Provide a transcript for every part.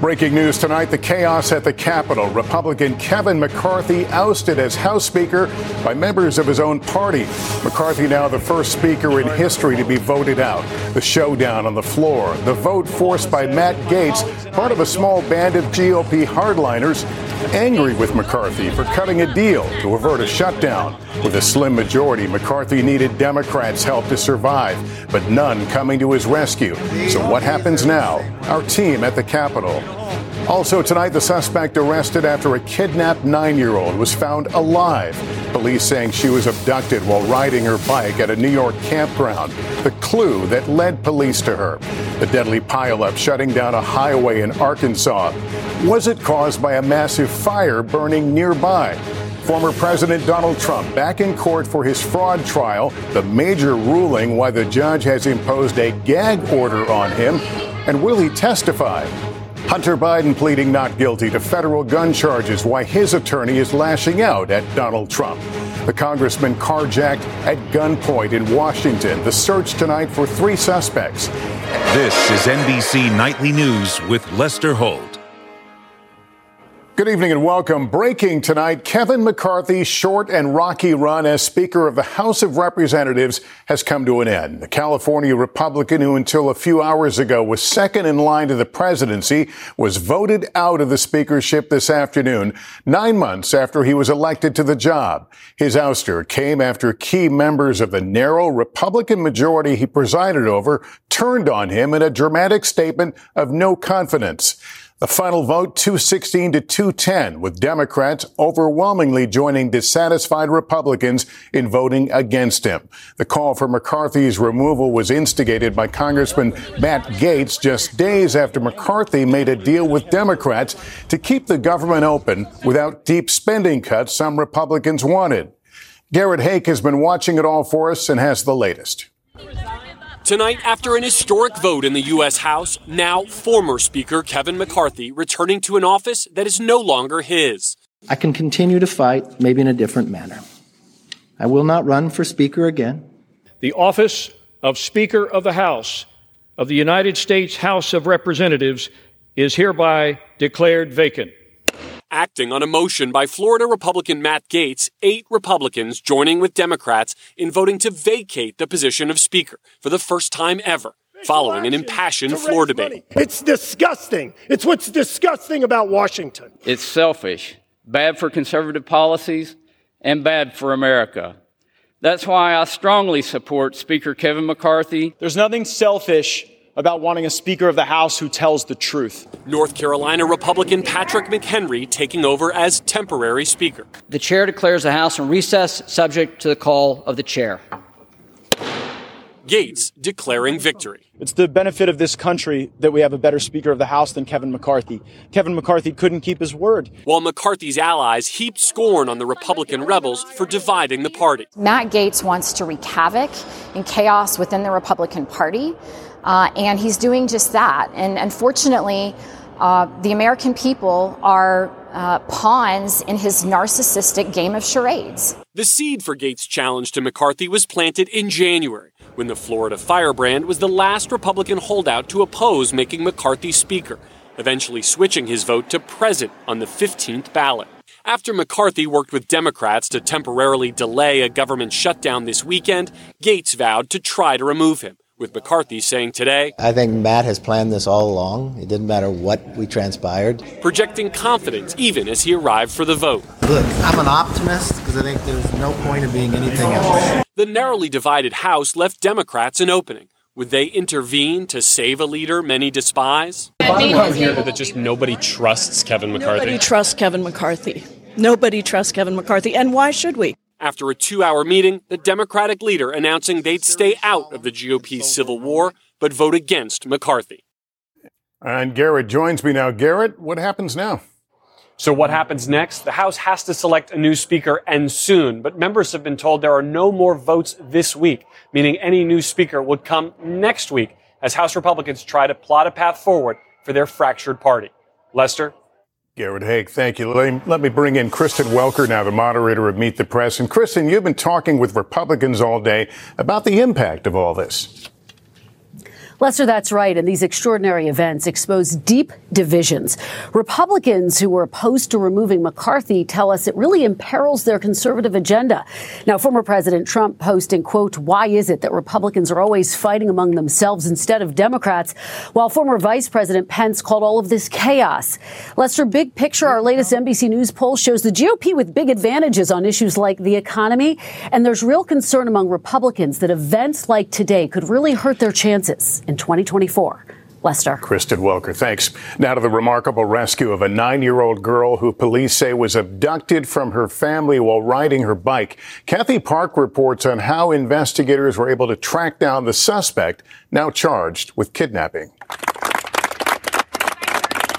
Breaking news tonight the chaos at the Capitol. Republican Kevin McCarthy ousted as House Speaker by members of his own party. McCarthy now the first Speaker in history to be voted out. The showdown on the floor. The vote forced by Matt Gaetz, part of a small band of GOP hardliners, angry with McCarthy for cutting a deal to avert a shutdown. With a slim majority, McCarthy needed Democrats' help to survive, but none coming to his rescue. So what happens now? Our team at the Capitol. Also tonight, the suspect arrested after a kidnapped nine-year-old was found alive. Police saying she was abducted while riding her bike at a New York campground. The clue that led police to her. The deadly pileup shutting down a highway in Arkansas. Was it caused by a massive fire burning nearby? Former President Donald Trump back in court for his fraud trial, the major ruling why the judge has imposed a gag order on him, and will he testify? Hunter Biden pleading not guilty to federal gun charges, why his attorney is lashing out at Donald Trump. The congressman carjacked at gunpoint in Washington. The search tonight for three suspects. This is NBC Nightly News with Lester Holt. Good evening and welcome. Breaking tonight, Kevin McCarthy's short and rocky run as Speaker of the House of Representatives has come to an end. The California Republican who until a few hours ago was second in line to the presidency was voted out of the speakership this afternoon, nine months after he was elected to the job. His ouster came after key members of the narrow Republican majority he presided over turned on him in a dramatic statement of no confidence. The final vote 216 to 210, with Democrats overwhelmingly joining dissatisfied Republicans in voting against him. The call for McCarthy's removal was instigated by Congressman Matt Gaetz just days after McCarthy made a deal with Democrats to keep the government open without deep spending cuts some Republicans wanted. Garrett Haake has been watching it all for us and has the latest. Tonight, after an historic vote in the U.S. House, now former Speaker Kevin McCarthy returning to an office that is no longer his. I can continue to fight, maybe in a different manner. I will not run for Speaker again. The office of Speaker of the House of the United States House of Representatives is hereby declared vacant. Acting on a motion by Florida Republican Matt Gaetz, eight Republicans joining with Democrats in voting to vacate the position of Speaker for the first time ever, following an impassioned floor debate. It's disgusting. It's what's disgusting about Washington. It's selfish, bad for conservative policies, and bad for America. That's why I strongly support Speaker Kevin McCarthy. There's nothing selfish about wanting a Speaker of the House who tells the truth. North Carolina Republican Patrick McHenry taking over as temporary Speaker. The chair declares the House in recess, subject to the call of the chair. Gaetz declaring victory. It's the benefit of this country that we have a better Speaker of the House than Kevin McCarthy. Kevin McCarthy couldn't keep his word. While McCarthy's allies heaped scorn on the Republican rebels for dividing the party. Matt Gaetz wants to wreak havoc and chaos within the Republican Party, uh, and he's doing just that. And unfortunately, uh, the American people are uh, pawns in his narcissistic game of charades. The seed for Gaetz' challenge to McCarthy was planted in January when the Florida firebrand was the last Republican holdout to oppose making McCarthy Speaker, eventually switching his vote to present on the 15th ballot. After McCarthy worked with Democrats to temporarily delay a government shutdown this weekend, Gaetz vowed to try to remove him with McCarthy saying today I think Matt has planned this all along. It didn't matter what we transpired. Projecting confidence even as he arrived for the vote. Look, I'm an optimist because I think there's no point in being anything else. The narrowly divided House left Democrats an opening, Would they intervene to save a leader many despise? here that just nobody trusts Kevin McCarthy. Nobody trusts Kevin McCarthy. Nobody trusts Kevin McCarthy. And why should we? After a two hour meeting, the Democratic leader announcing they'd stay out of the GOP's civil war but vote against McCarthy. And Garrett joins me now. Garrett, what happens now? So what happens next? The House has to select a new speaker and soon, but members have been told there are no more votes this week, meaning any new speaker would come next week as House Republicans try to plot a path forward for their fractured party. Lester? Garrett Haake, thank you. Let me bring in Kristen Welker now, the moderator of Meet the Press. And Kristen, you've been talking with Republicans all day about the impact of all this. Lester, that's right. And these extraordinary events expose deep divisions. Republicans who were opposed to removing McCarthy tell us it really imperils their conservative agenda. Now, former President Trump posting, quote, why is it that Republicans are always fighting among themselves instead of Democrats? While former Vice President Pence called all of this chaos. Lester, big picture, our latest NBC News poll shows the GOP with big advantages on issues like the economy. And there's real concern among Republicans that events like today could really hurt their chances in 2024. Lester. Kristen Welker, thanks. Now to the remarkable rescue of a nine year old girl who police say was abducted from her family while riding her bike. Kathy Park reports on how investigators were able to track down the suspect, now charged with kidnapping.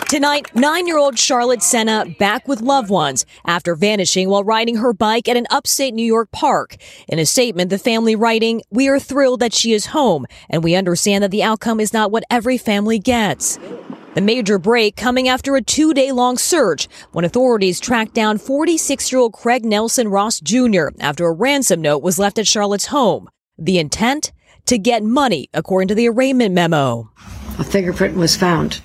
Tonight, nine year old Charlotte Sena back with loved ones after vanishing while riding her bike at an upstate New York park. In a statement, the family writing, We are thrilled that she is home, and we understand that the outcome is not what every family gets. The major break coming after a two day long search when authorities tracked down 46 year old Craig Nelson Ross Jr. after a ransom note was left at Charlotte's home. The intent? To get money, according to the arraignment memo. A fingerprint was found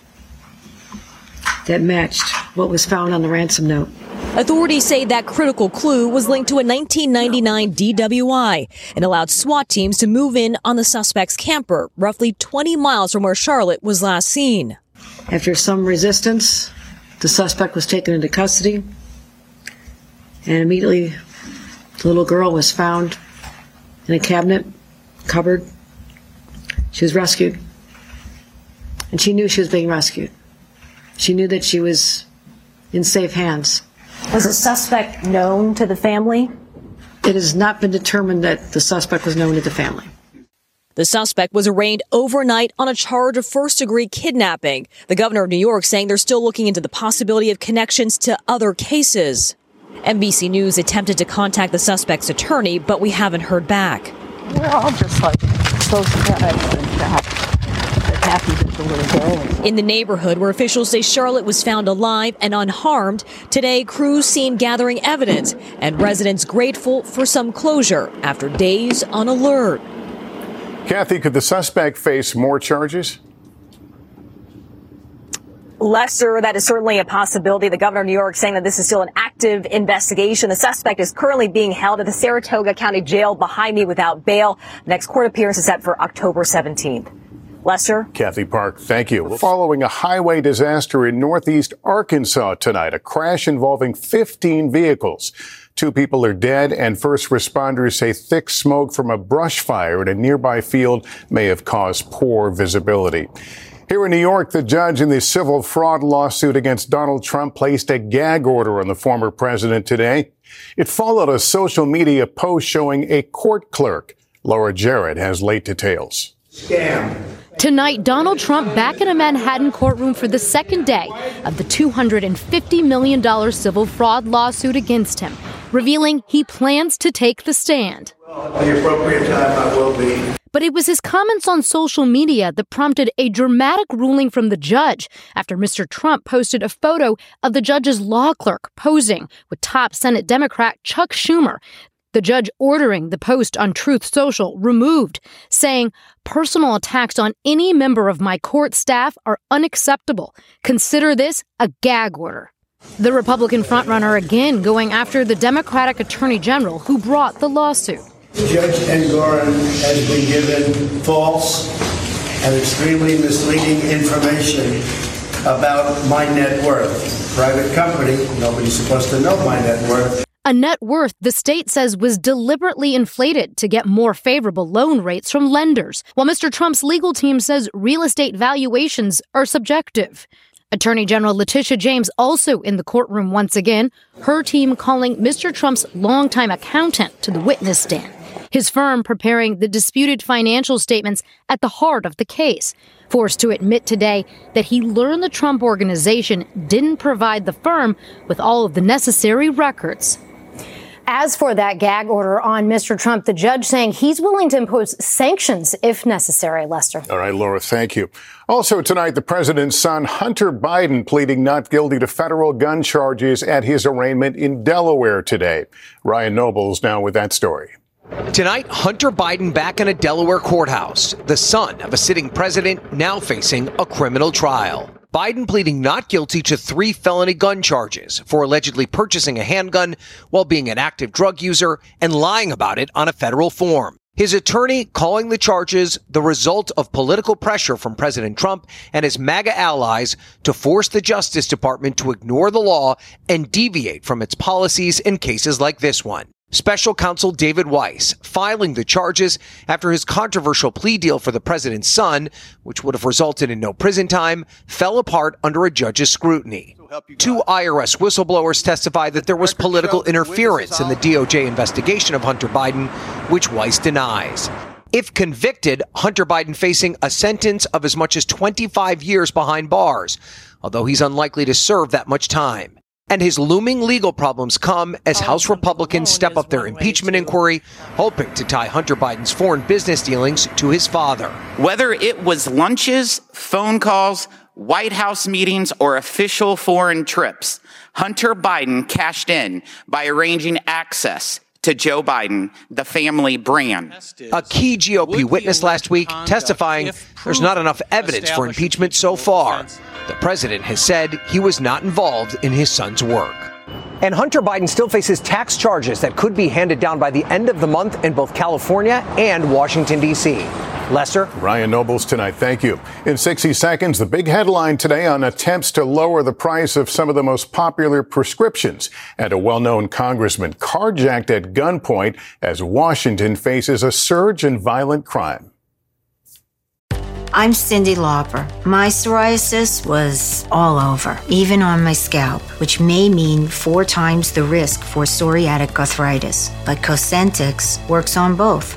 that matched what was found on the ransom note. Authorities say that critical clue was linked to a 1999 DWI and allowed SWAT teams to move in on the suspect's camper, roughly 20 miles from where Charlotte was last seen. After some resistance, the suspect was taken into custody, and immediately the little girl was found in a cabinet, cupboard. She was rescued, and she knew she was being rescued. She knew that she was in safe hands. Was the suspect known to the family? It has not been determined that the suspect was known to the family. The suspect was arraigned overnight on a charge of first degree kidnapping. The governor of New York saying they're still looking into the possibility of connections to other cases. NBC News attempted to contact the suspect's attorney, but we haven't heard back. We're all just like so sad in the neighborhood where officials say Charlotte was found alive and unharmed, today crews seen gathering evidence and residents grateful for some closure after days on alert. Kathy, could the suspect face more charges? Lester, that is certainly a possibility. The governor of New York saying that this is still an active investigation. The suspect is currently being held at the Saratoga County Jail behind me without bail. The next court appearance is set for October 17th. Lester? Kathy Park, thank you. Following a highway disaster in northeast Arkansas tonight, a crash involving 15 vehicles. Two people are dead, and first responders say thick smoke from a brush fire in a nearby field may have caused poor visibility. Here in New York, the judge in the civil fraud lawsuit against Donald Trump placed a gag order on the former president today. It followed a social media post showing a court clerk. Laura Jarrett has late details. Scam. Tonight, Donald Trump back in a Manhattan courtroom for the second day of the $250 million civil fraud lawsuit against him, revealing he plans to take the stand. Well, the appropriate time, I will be. But it was his comments on social media that prompted a dramatic ruling from the judge after Mr. Trump posted a photo of the judge's law clerk posing with top Senate Democrat Chuck Schumer, the judge ordering the post on Truth Social removed, saying, Personal attacks on any member of my court staff are unacceptable. Consider this a gag order. The Republican frontrunner again going after the Democratic Attorney General who brought the lawsuit. Judge Engoron has been given false and extremely misleading information about my net worth. Private company, nobody's supposed to know my net worth. A net worth the state says was deliberately inflated to get more favorable loan rates from lenders, while Mr. Trump's legal team says real estate valuations are subjective. Attorney General Letitia James also in the courtroom once again, her team calling Mr. Trump's longtime accountant to the witness stand. His firm preparing the disputed financial statements at the heart of the case. Forced to admit today that he learned the Trump organization didn't provide the firm with all of the necessary records. As for that gag order on Mr. Trump, the judge saying he's willing to impose sanctions if necessary, Lester. All right, Laura, thank you. Also tonight, the president's son, Hunter Biden, pleading not guilty to federal gun charges at his arraignment in Delaware today. Ryan Nobles now with that story. Tonight, Hunter Biden back in a Delaware courthouse, the son of a sitting president now facing a criminal trial. Biden pleading not guilty to three felony gun charges for allegedly purchasing a handgun while being an active drug user and lying about it on a federal form. His attorney calling the charges the result of political pressure from President Trump and his MAGA allies to force the Justice Department to ignore the law and deviate from its policies in cases like this one. Special counsel David Weiss filing the charges after his controversial plea deal for the president's son, which would have resulted in no prison time, fell apart under a judge's scrutiny. Two IRS whistleblowers testified that there was political interference in the DOJ investigation of Hunter Biden, which Weiss denies. If convicted, Hunter Biden facing a sentence of as much as 25 years behind bars, although he's unlikely to serve that much time. And his looming legal problems come as House Republicans step up their impeachment inquiry, hoping to tie Hunter Biden's foreign business dealings to his father. Whether it was lunches, phone calls, White House meetings, or official foreign trips, Hunter Biden cashed in by arranging access to Joe Biden, the family brand. A key GOP witness last week testifying there's not enough evidence for impeachment so far. The president has said he was not involved in his son's work. And Hunter Biden still faces tax charges that could be handed down by the end of the month in both California and Washington, D.C. Lester? Ryan Nobles tonight. Thank you. In 60 seconds, the big headline today on attempts to lower the price of some of the most popular prescriptions and a well-known congressman carjacked at gunpoint as Washington faces a surge in violent crime. I'm Cyndi Lauper. My psoriasis was all over, even on my scalp, which may mean four times the risk for psoriatic arthritis. But Cosentyx works on both.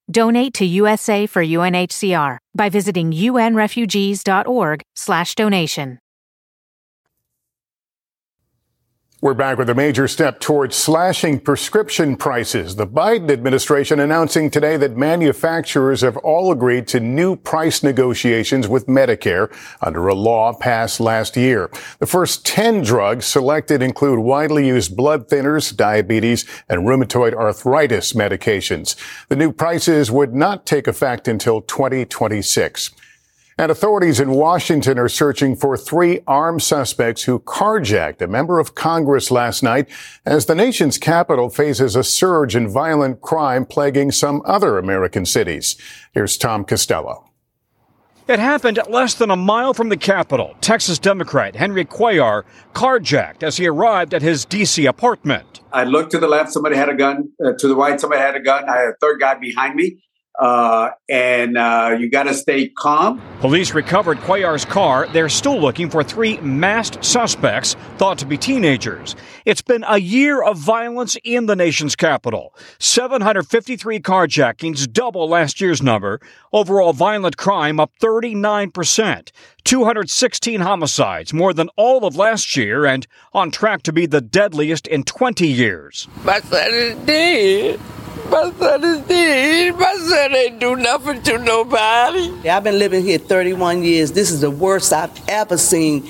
Donate to USA for UNHCR by visiting unrefugees.org/donation. We're back with a major step towards slashing prescription prices. The Biden administration announcing today that manufacturers have all agreed to new price negotiations with Medicare under a law passed last year. The first 10 drugs selected include widely used blood thinners, diabetes, and rheumatoid arthritis medications. The new prices would not take effect until 2026. And authorities in Washington are searching for three armed suspects who carjacked a member of Congress last night as the nation's capital faces a surge in violent crime plaguing some other American cities. Here's Tom Costello. It happened less than a mile from the Capitol. Texas Democrat Henry Cuellar carjacked as he arrived at his D.C. apartment. I looked to the left, somebody had a gun. Uh, to the right, somebody had a gun. I had a third guy behind me. Uh, and uh, you got to stay calm. Police recovered Cuellar's car. They're still looking for three masked suspects thought to be teenagers. It's been a year of violence in the nation's capital. 753 carjackings, double last year's number. Overall violent crime up 39%. 216 homicides, more than all of last year, and on track to be the deadliest in 20 years. My son is dead. My son is dead. My son ain't do nothing to nobody. I've been living here 31 years. This is the worst I've ever seen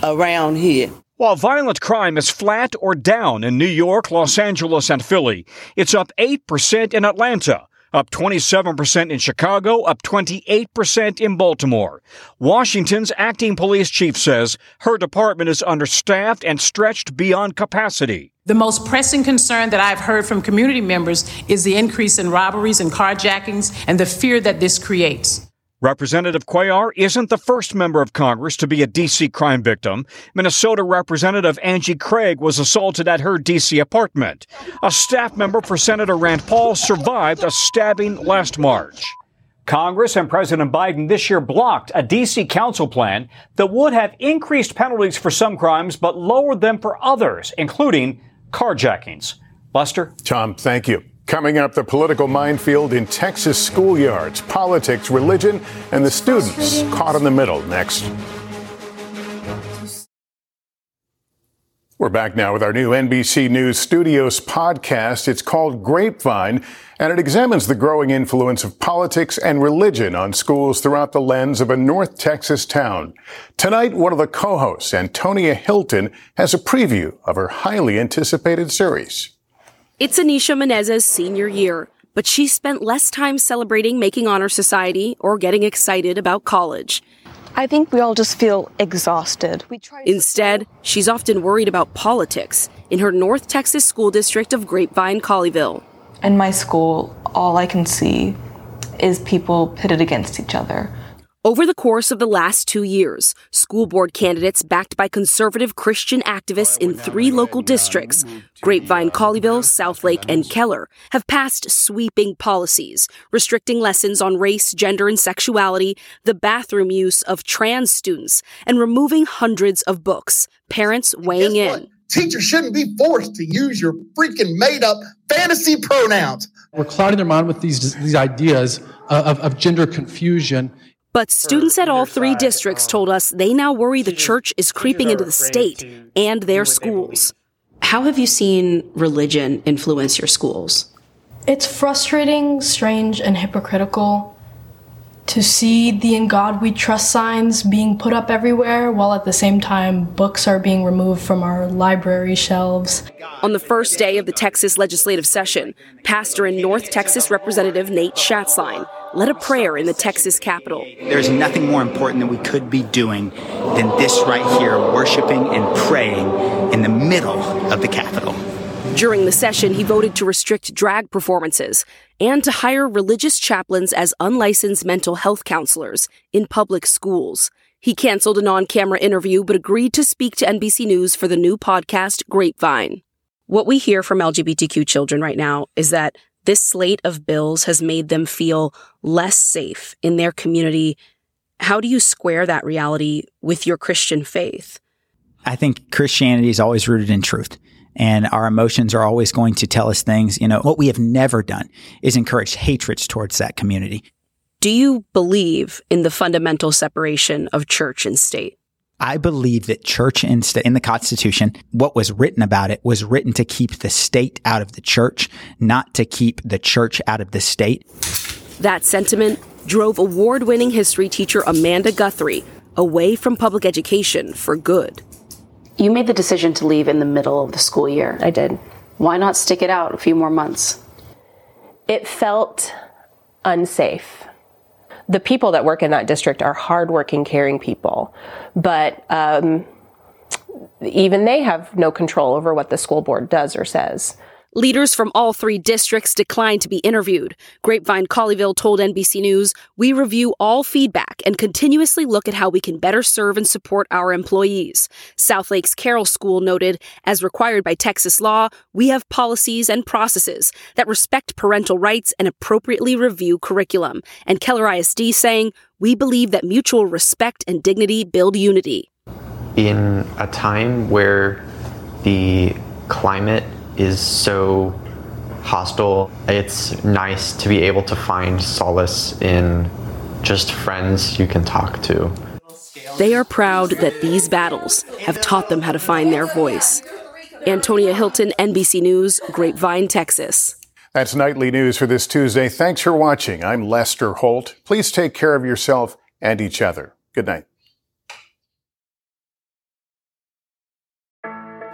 around here. While violent crime is flat or down in New York, Los Angeles, and Philly, it's up 8% in Atlanta, up 27% in Chicago, up 28% in Baltimore. Washington's acting police chief says her department is understaffed and stretched beyond capacity. The most pressing concern that I've heard from community members is the increase in robberies and carjackings and the fear that this creates. Representative Cuellar isn't the first member of Congress to be a D.C. crime victim. Minnesota Representative Angie Craig was assaulted at her D.C. apartment. A staff member for Senator Rand Paul survived a stabbing last March. Congress and President Biden this year blocked a D.C. council plan that would have increased penalties for some crimes but lowered them for others, including carjackings. Buster? Tom, thank you. Coming up, the political minefield in Texas schoolyards, politics, religion, and the students caught in the middle. Next. We're back now with our new NBC News Studios podcast. It's called Grapevine, and it examines the growing influence of politics and religion on schools throughout the lens of a North Texas town. Tonight, one of the co-hosts, Antonia Hilton, has a preview of her highly anticipated series. It's Anisha Menezes' senior year, but she spent less time celebrating making honor society or getting excited about college. I think we all just feel exhausted. We try Instead, she's often worried about politics in her North Texas school district of Grapevine, Colleyville. In my school, all I can see is people pitted against each other. Over the course of the last two years, school board candidates backed by conservative Christian activists in three local districts, Grapevine, Colleyville, Southlake, and Keller, have passed sweeping policies restricting lessons on race, gender, and sexuality, the bathroom use of trans students, and removing hundreds of books, parents weighing in. Teachers shouldn't be forced to use your freaking made up fantasy pronouns. We're clouding their mind with these, these ideas of, of gender confusion. But students at all three districts told us they now worry the church is creeping into the state and their schools. How have you seen religion influence your schools? It's frustrating, strange, and hypocritical to see the In God We Trust signs being put up everywhere while at the same time books are being removed from our library shelves. On the first day of the Texas legislative session, pastor and North Texas Representative Nate Schatzline led a prayer in the Texas Capitol. There's nothing more important that we could be doing than this right here, worshiping and praying in the middle of the Capitol. During the session, he voted to restrict drag performances and to hire religious chaplains as unlicensed mental health counselors in public schools. He canceled an on camera interview but agreed to speak to NBC News for the new podcast, Grapevine. What we hear from LGBTQ children right now is that this slate of bills has made them feel less safe in their community. How do you square that reality with your Christian faith? I think Christianity is always rooted in truth and our emotions are always going to tell us things. You know, what we have never done is encourage hatreds towards that community. Do you believe in the fundamental separation of church and state? I believe that church and state in the Constitution, what was written about it was written to keep the state out of the church, not to keep the church out of the state. That sentiment drove award winning history teacher Amanda Guthrie away from public education for good. You made the decision to leave in the middle of the school year. I did. Why not stick it out a few more months? It felt unsafe. the people that work in that district are hardworking, caring people, but um, even they have no control over what the school board does or says. Leaders from all three districts declined to be interviewed. Grapevine Colleyville told NBC News, We review all feedback and continuously look at how we can better serve and support our employees. Southlake's Carroll School noted, as required by Texas law, we have policies and processes that respect parental rights and appropriately review curriculum. And Keller ISD saying, We believe that mutual respect and dignity build unity. In a time where the climate is so hostile, it's nice to be able to find solace in just friends you can talk to. They are proud that these battles have taught them how to find their voice. Antonia Hilton, NBC News, Grapevine, Texas. That's nightly news for this Tuesday. Thanks for watching. I'm Lester Holt. Please take care of yourself and each other. Good night.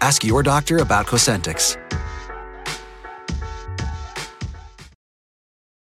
Ask your doctor about Cosentyx.